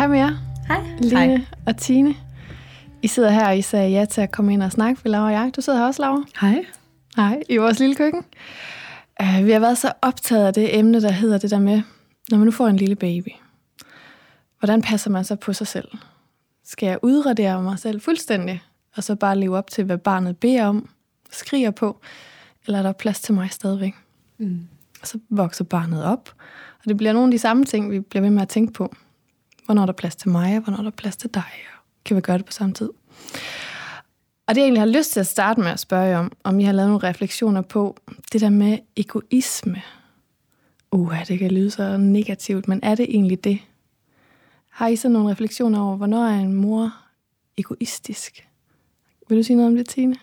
Hej med jer. Hej. Line Hej. og Tine. I sidder her, og I sagde ja til at komme ind og snakke med Laura og jeg. Du sidder her også, Laura. Hej. Hej, i vores lille køkken. Uh, vi har været så optaget af det emne, der hedder det der med, når man nu får en lille baby, hvordan passer man så på sig selv? Skal jeg udradere mig selv fuldstændig, og så bare leve op til, hvad barnet beder om, skriger på, eller er der plads til mig stadigvæk? Mm. Og så vokser barnet op, og det bliver nogle af de samme ting, vi bliver ved med at tænke på. Hvornår er der plads til mig, og hvornår er der plads til dig, kan vi gøre det på samme tid? Og det jeg egentlig har lyst til at starte med at spørge jer om, om I har lavet nogle refleksioner på det der med egoisme. Uh, det kan lyde så negativt, men er det egentlig det? Har I så nogle refleksioner over, hvornår er en mor egoistisk? Vil du sige noget om det, Tine?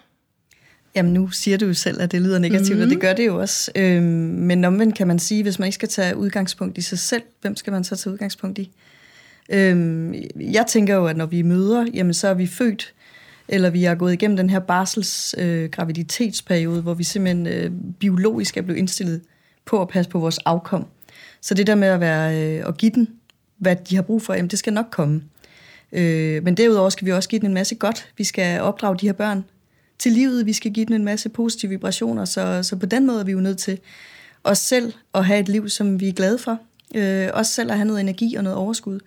Jamen nu siger du jo selv, at det lyder negativt, mm-hmm. og det gør det jo også. Øhm, men omvendt kan man sige, hvis man ikke skal tage udgangspunkt i sig selv, hvem skal man så tage udgangspunkt i? Øhm, jeg tænker jo, at når vi møder, jamen så er vi født, eller vi har gået igennem den her barsels øh, graviditetsperiode, hvor vi simpelthen øh, biologisk er blevet indstillet på at passe på vores afkom. Så det der med at være øh, og give den, hvad de har brug for, jamen det skal nok komme. Øh, men derudover skal vi også give den en masse godt. Vi skal opdrage de her børn til livet. Vi skal give den en masse positive vibrationer. Så, så på den måde er vi jo nødt til os selv at have et liv, som vi er glade for. Øh, også selv at have noget energi og noget overskud.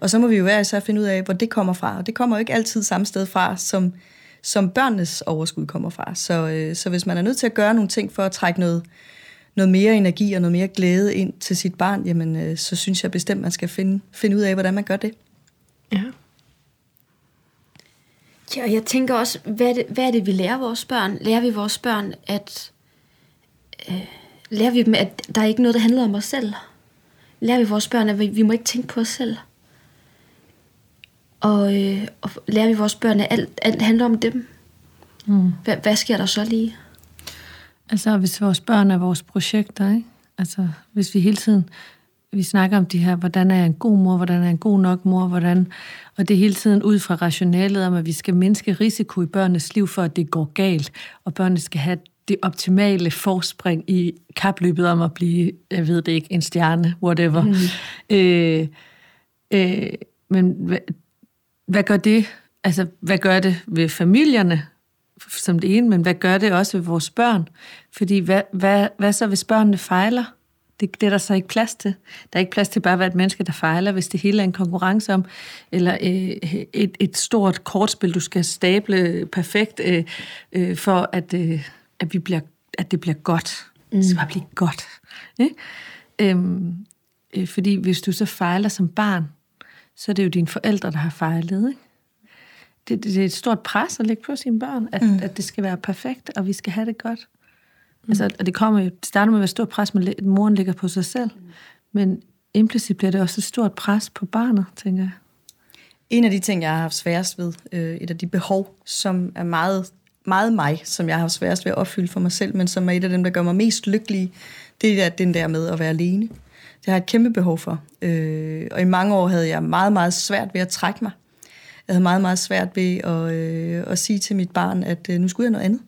Og så må vi jo være især finde ud af, hvor det kommer fra. Og det kommer jo ikke altid samme sted fra, som, som børnenes overskud kommer fra. Så, øh, så hvis man er nødt til at gøre nogle ting for at trække noget, noget mere energi og noget mere glæde ind til sit barn, jamen, øh, så synes jeg bestemt, man skal finde, finde ud af, hvordan man gør det. Ja. Ja, og jeg tænker også, hvad er, det, hvad er det, vi lærer vores børn? Lærer vi vores børn, at... Øh, lærer vi dem, at der er ikke noget, der handler om os selv? Lærer vi vores børn, at vi, vi må ikke tænke på os selv? Og, øh, og lærer vi vores børn, at alt, alt handler om dem? Mm. Hvad, hvad sker der så lige? Altså, hvis vores børn er vores projekter, ikke? Altså, hvis vi hele tiden, vi snakker om de her, hvordan er jeg en god mor, hvordan er jeg en god nok mor, hvordan, og det er hele tiden ud fra rationalet om, at vi skal mindske risiko i børnenes liv, for at det går galt, og børnene skal have det optimale forspring i kapløbet om at blive, jeg ved det ikke, en stjerne, whatever. Mm. Øh, øh, men hvad, hvad gør det? Altså, hvad gør det ved familierne, som det ene, men hvad gør det også ved vores børn? Fordi hvad, hvad, hvad så, hvis børnene fejler? Det, det er der så ikke plads til. Der er ikke plads til bare at være et menneske, der fejler, hvis det hele er en konkurrence om, eller øh, et, et stort kortspil, du skal stable perfekt, øh, øh, for at, øh, at, vi bliver, at det bliver godt. Mm. Det skal bare blive godt. Ikke? Øhm, øh, fordi hvis du så fejler som barn, så er det jo dine forældre, der har fejlet. Ikke? Det, det, det er et stort pres at lægge på sine børn, at, mm. at det skal være perfekt, og vi skal have det godt. Mm. Altså, og det, kommer, det starter med at være et stort pres, at moren ligger på sig selv. Mm. Men implicit bliver det også et stort pres på barnet, tænker jeg. En af de ting, jeg har haft sværest ved, øh, et af de behov, som er meget, meget mig, som jeg har sværest ved at opfylde for mig selv, men som er et af dem, der gør mig mest lykkelig, det er den der med at være alene. Det har jeg et kæmpe behov for. Øh, og i mange år havde jeg meget, meget svært ved at trække mig. Jeg havde meget, meget svært ved at, øh, at sige til mit barn, at øh, nu skulle jeg noget andet.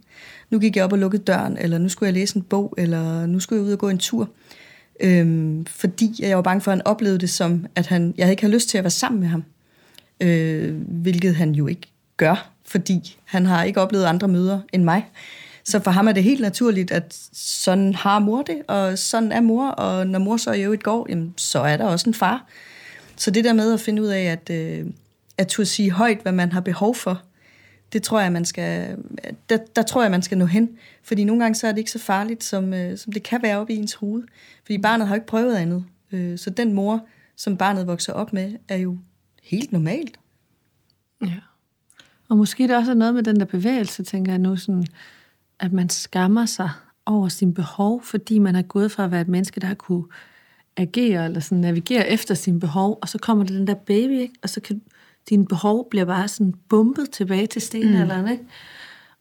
Nu gik jeg op og lukkede døren, eller nu skulle jeg læse en bog, eller nu skulle jeg ud og gå en tur. Øhm, fordi jeg var bange for, at han oplevede det som, at han, jeg ikke havde lyst til at være sammen med ham. Øh, hvilket han jo ikke gør, fordi han har ikke oplevet andre møder end mig. Så for ham er det helt naturligt, at sådan har mor det, og sådan er mor, og når mor så i øvrigt går, jamen, så er der også en far. Så det der med at finde ud af, at, øh, at turde sige højt, hvad man har behov for, det tror jeg, man skal, der, der tror jeg, man skal nå hen. Fordi nogle gange så er det ikke så farligt, som, øh, som det kan være oppe i ens hoved. Fordi barnet har ikke prøvet andet. Øh, så den mor, som barnet vokser op med, er jo helt normalt. Ja. Og måske det også er noget med den der bevægelse, tænker jeg nu, sådan, at man skammer sig over sin behov, fordi man har gået fra at være et menneske, der har kunne agere eller sådan navigere efter sin behov, og så kommer det den der baby, ikke? og så kan dine behov bliver bare sådan bumpet tilbage til stenalderen, mm. ikke?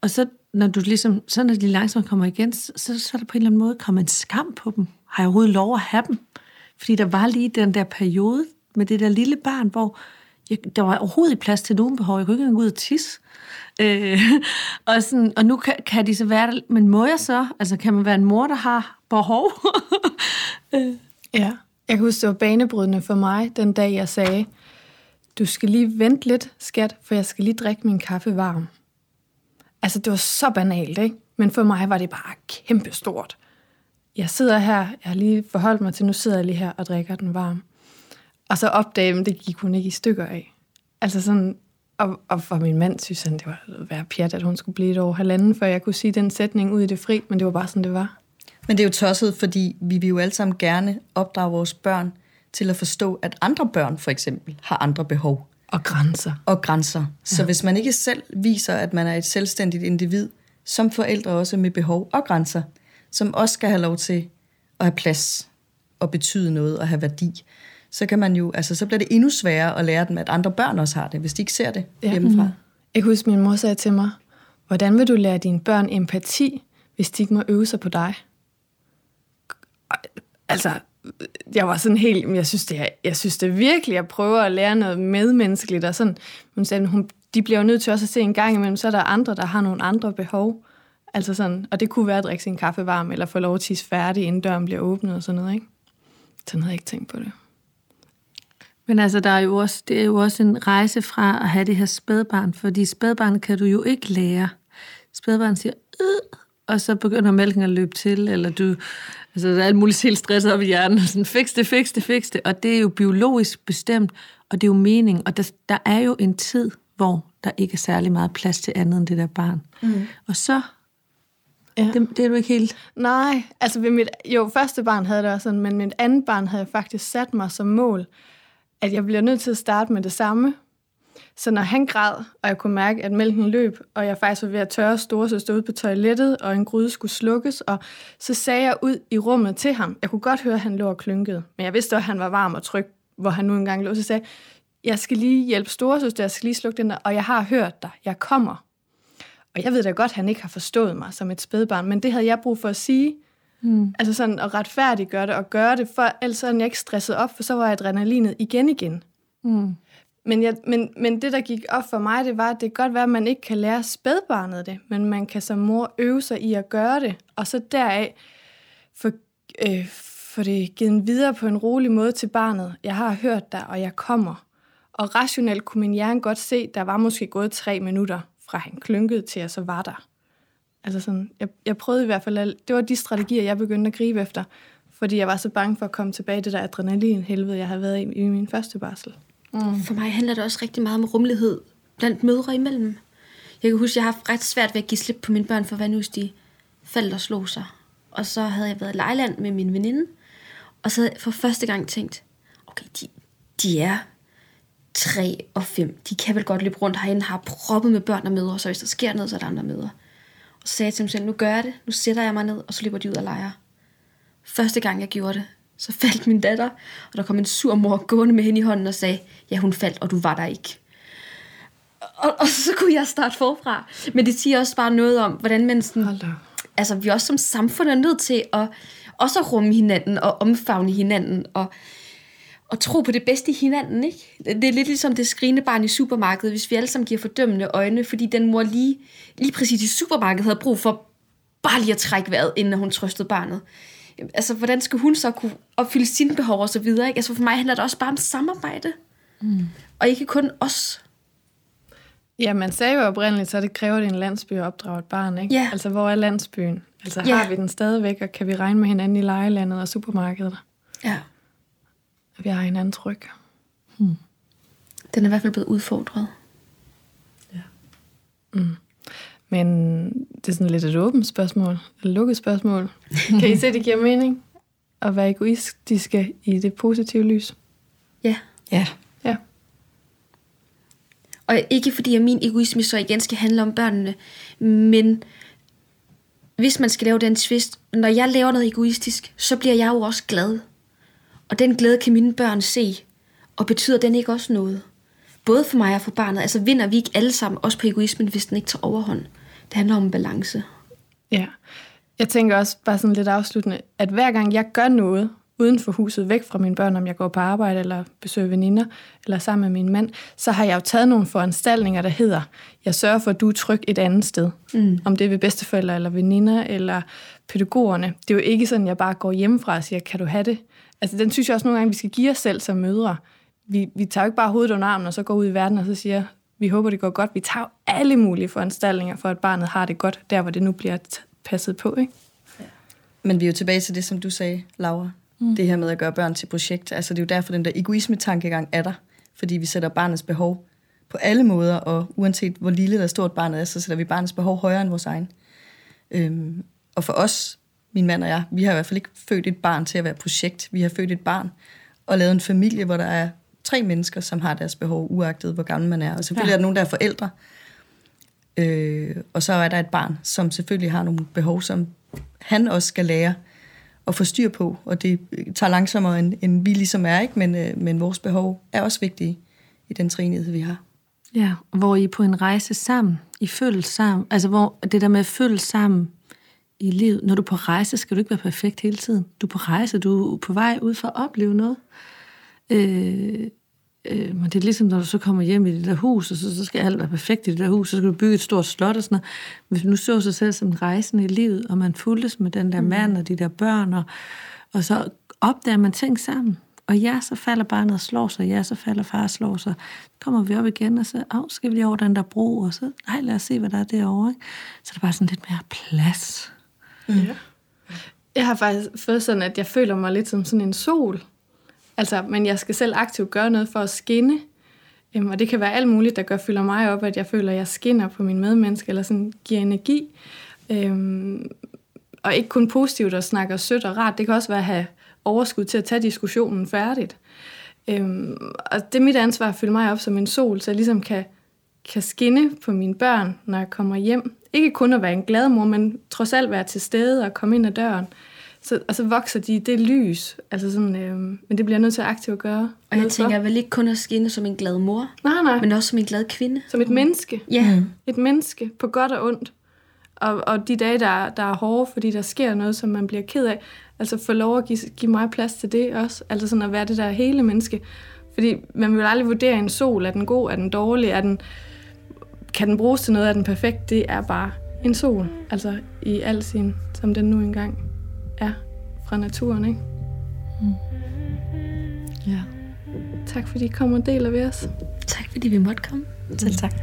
Og så når du ligesom, så når de langsomt kommer igen, så, så er der på en eller anden måde kommet en skam på dem. Har jeg overhovedet lov at have dem? Fordi der var lige den der periode med det der lille barn, hvor jeg, der var overhovedet ikke plads til nogen behov. Jeg kunne ikke engang gå ud og tisse. Øh, og, sådan, og nu kan, kan de så være der, men må jeg så? Altså kan man være en mor, der har behov? Øh. ja, jeg kan huske, det var banebrydende for mig, den dag jeg sagde, du skal lige vente lidt, skat, for jeg skal lige drikke min kaffe varm. Altså, det var så banalt, ikke? Men for mig var det bare kæmpestort. Jeg sidder her, jeg har lige forholdt mig til, nu sidder jeg lige her og drikker den varm. Og så opdagede jeg, det gik hun ikke i stykker af. Altså sådan, og, og for min mand synes han, det var være pjat, at hun skulle blive et år halvanden, før jeg kunne sige den sætning ud i det fri, men det var bare sådan, det var. Men det er jo tosset, fordi vi vil jo alle sammen gerne opdrage vores børn til at forstå, at andre børn for eksempel har andre behov. Og grænser. Og grænser. Så ja. hvis man ikke selv viser, at man er et selvstændigt individ, som forældre også med behov og grænser, som også skal have lov til at have plads og betyde noget og have værdi, så kan man jo, altså så bliver det endnu sværere at lære dem, at andre børn også har det, hvis de ikke ser det ja. hjemmefra. Mm. Jeg kan huske, min mor sagde til mig, hvordan vil du lære dine børn empati, hvis de ikke må øve sig på dig? Altså, jeg var sådan helt, jeg synes, det er, jeg synes det er virkelig, jeg prøver at lære noget medmenneskeligt, og sådan, hun sagde, hun, de bliver jo nødt til også at se en gang imellem, så er der andre, der har nogle andre behov. Altså sådan, og det kunne være at drikke sin kaffe varm, eller få lov at tisse færdig, inden døren bliver åbnet og sådan noget, ikke? Sådan havde jeg ikke tænkt på det. Men altså, der er jo også, det er jo også en rejse fra at have det her spædbarn, fordi spædbarn kan du jo ikke lære. Spædbarn siger, øh, og så begynder mælken at løbe til, eller du, altså der er alt muligt helt stresset op i hjernen, sådan, fix det, fix det, fix det, og det er jo biologisk bestemt, og det er jo mening, og der, der er jo en tid, hvor der ikke er særlig meget plads til andet end det der barn. Mm. Og så Ja. Det, det er du ikke helt... Nej, altså ved mit, jo, første barn havde det også sådan, men mit andet barn havde jeg faktisk sat mig som mål, at jeg bliver nødt til at starte med det samme. Så når han græd, og jeg kunne mærke, at mælken løb, og jeg faktisk var ved at tørre storesøster ud på toilettet, og en gryde skulle slukkes, og så sagde jeg ud i rummet til ham. Jeg kunne godt høre, at han lå og klynkede, men jeg vidste at han var varm og tryg, hvor han nu engang lå. Så sagde jeg, skal lige hjælpe storesøster, jeg skal lige slukke den der, og jeg har hørt dig, jeg kommer. Og jeg ved da godt, at han ikke har forstået mig som et spædbarn, men det havde jeg brug for at sige. Mm. Altså sådan at retfærdiggøre det og gøre det, for ellers er jeg ikke stresset op, for så var adrenalinet igen igen. Mm. Men, jeg, men, men det, der gik op for mig, det var, at det kan godt være, at man ikke kan lære spædbarnet det, men man kan som mor øve sig i at gøre det, og så deraf få, øh, få det givet videre på en rolig måde til barnet. Jeg har hørt dig, og jeg kommer. Og rationelt kunne min hjerne godt se, der var måske gået tre minutter, fra han klynkede til, at så var der. Altså sådan, jeg, jeg prøvede i hvert fald, det var de strategier, jeg begyndte at gribe efter, fordi jeg var så bange for at komme tilbage i det der adrenalin-helvede, jeg havde været i, i min første barsel. Mm. For mig handler det også rigtig meget om rummelighed blandt mødre imellem. Jeg kan huske, at jeg har haft ret svært ved at give slip på mine børn, for hvad nu hvis de faldt og slog sig. Og så havde jeg været i lejland med min veninde, og så havde jeg for første gang tænkt, okay, de, de er tre og fem. De kan vel godt løbe rundt herinde, har proppet med børn og mødre, så hvis der sker noget, så er der andre mødre. Sagde til mig selv, nu gør jeg det, nu sætter jeg mig ned, og så løber de ud og leger. Første gang jeg gjorde det, så faldt min datter, og der kom en sur mor gående med hende i hånden og sagde, ja, hun faldt, og du var der ikke. Og, og så kunne jeg starte forfra. Men det siger også bare noget om, hvordan man sådan, altså vi også som samfund er nødt til at også at rumme hinanden og omfavne hinanden og, og tro på det bedste i hinanden. Ikke? Det er lidt ligesom det skrigende barn i supermarkedet, hvis vi alle sammen giver fordømmende øjne, fordi den mor lige, lige præcis i supermarkedet havde brug for bare lige at trække vejret, inden hun trøstede barnet altså, hvordan skal hun så kunne opfylde sine behov og så videre? Ikke? Altså, for mig handler det også bare om samarbejde. Mm. Og ikke kun os. Ja, man sagde jo oprindeligt, så det kræver det en landsby at opdrage et barn, ikke? Ja. Altså, hvor er landsbyen? Altså, ja. har vi den stadigvæk, og kan vi regne med hinanden i lejelandet og supermarkedet? Ja. Og vi har hinanden tryg. Hmm. Den er i hvert fald blevet udfordret. Ja. Mm. Men det er sådan lidt et åbent spørgsmål, et lukket spørgsmål. Kan I se, det giver mening at være egoistiske i det positive lys? Ja. Ja. Ja. Og ikke fordi, at min egoisme så igen skal handle om børnene, men hvis man skal lave den twist, når jeg laver noget egoistisk, så bliver jeg jo også glad. Og den glæde kan mine børn se, og betyder den ikke også noget? Både for mig og for barnet. Altså vinder vi ikke alle sammen, også på egoismen, hvis den ikke tager overhånd. Det handler om balance. Ja. Jeg tænker også bare sådan lidt afsluttende, at hver gang jeg gør noget uden for huset, væk fra mine børn, om jeg går på arbejde eller besøger veninder, eller sammen med min mand, så har jeg jo taget nogle foranstaltninger, der hedder, jeg sørger for, at du er tryg et andet sted. Mm. Om det er ved bedsteforældre eller veninder eller pædagogerne. Det er jo ikke sådan, at jeg bare går hjemmefra og siger, kan du have det? Altså den synes jeg også nogle gange, vi skal give os selv som mødre. vi, vi tager jo ikke bare hovedet under armen, og så går ud i verden, og så siger, vi håber, det går godt. Vi tager alle mulige foranstaltninger for, at barnet har det godt, der hvor det nu bliver passet på, ikke? Men vi er jo tilbage til det, som du sagde, Laura. Mm. Det her med at gøre børn til projekt. Altså det er jo derfor, den der egoisme-tankegang er der. Fordi vi sætter barnets behov på alle måder, og uanset hvor lille eller stort barnet er, så sætter vi barnets behov højere end vores egen. Øhm, og for os, min mand og jeg, vi har i hvert fald ikke født et barn til at være projekt. Vi har født et barn og lavet en familie, hvor der er tre mennesker, som har deres behov, uagtet hvor gammel man er. Og selvfølgelig ja. er der nogen, der er forældre. Øh, og så er der et barn, som selvfølgelig har nogle behov, som han også skal lære at få styr på. Og det tager langsommere, end, end vi ligesom er, ikke? Men, øh, men vores behov er også vigtige i den træenighed, vi har. Ja, hvor I er på en rejse sammen, I føles sammen, altså hvor det der med at føle sammen i livet, når du er på rejse, skal du ikke være perfekt hele tiden. Du er på rejse, du er på vej ud for at opleve noget. Øh, øh, men det er ligesom, når du så kommer hjem i det der hus, og så, så skal alt være perfekt i det der hus, så skal du bygge et stort slot og sådan noget. Hvis man nu så sig selv som en rejsende i livet, og man fuldtes med den der mand og de der børn, og, og så opdager man ting sammen. Og ja, så falder barnet og slår sig, ja, så falder far og slår sig. Så kommer vi op igen, og så oh, skal vi lige over den der bro, og så, nej, lad os se, hvad der er derovre. Ikke? Så er der bare sådan lidt mere plads. Mm. Ja. Jeg har faktisk fået sådan, at jeg føler mig lidt som sådan en sol. Altså, men jeg skal selv aktivt gøre noget for at skinne. Øhm, og det kan være alt muligt, der gør fylder mig op, at jeg føler, at jeg skinner på min medmenneske, eller sådan giver energi. Øhm, og ikke kun positivt og snakker sødt og rart. Det kan også være at have overskud til at tage diskussionen færdigt. Øhm, og det er mit ansvar at fylde mig op som en sol, så jeg ligesom kan, kan skinne på mine børn, når jeg kommer hjem. Ikke kun at være en glad mor, men trods alt være til stede og komme ind ad døren. Så, og så vokser de i det lys. Altså sådan, øhm, men det bliver jeg nødt til at aktivt at gøre. Og jeg tænker for. vel ikke kun at skinne som en glad mor, Nej, nej. men også som en glad kvinde. Som et menneske. Ja, mm. Et menneske på godt og ondt. Og, og de dage, der, der er hårde, fordi der sker noget, som man bliver ked af, altså få lov at give, give mig plads til det også. Altså sådan at være det der hele menneske. Fordi man vil aldrig vurdere en sol. Er den god? Er den dårlig? Er den, kan den bruges til noget? Er den perfekt? Det er bare en sol. Altså i al sin, som den nu engang er fra naturen, ikke? Ja. Tak fordi I kommer og deler ved os. tak fordi vi måtte komme. Selv tak.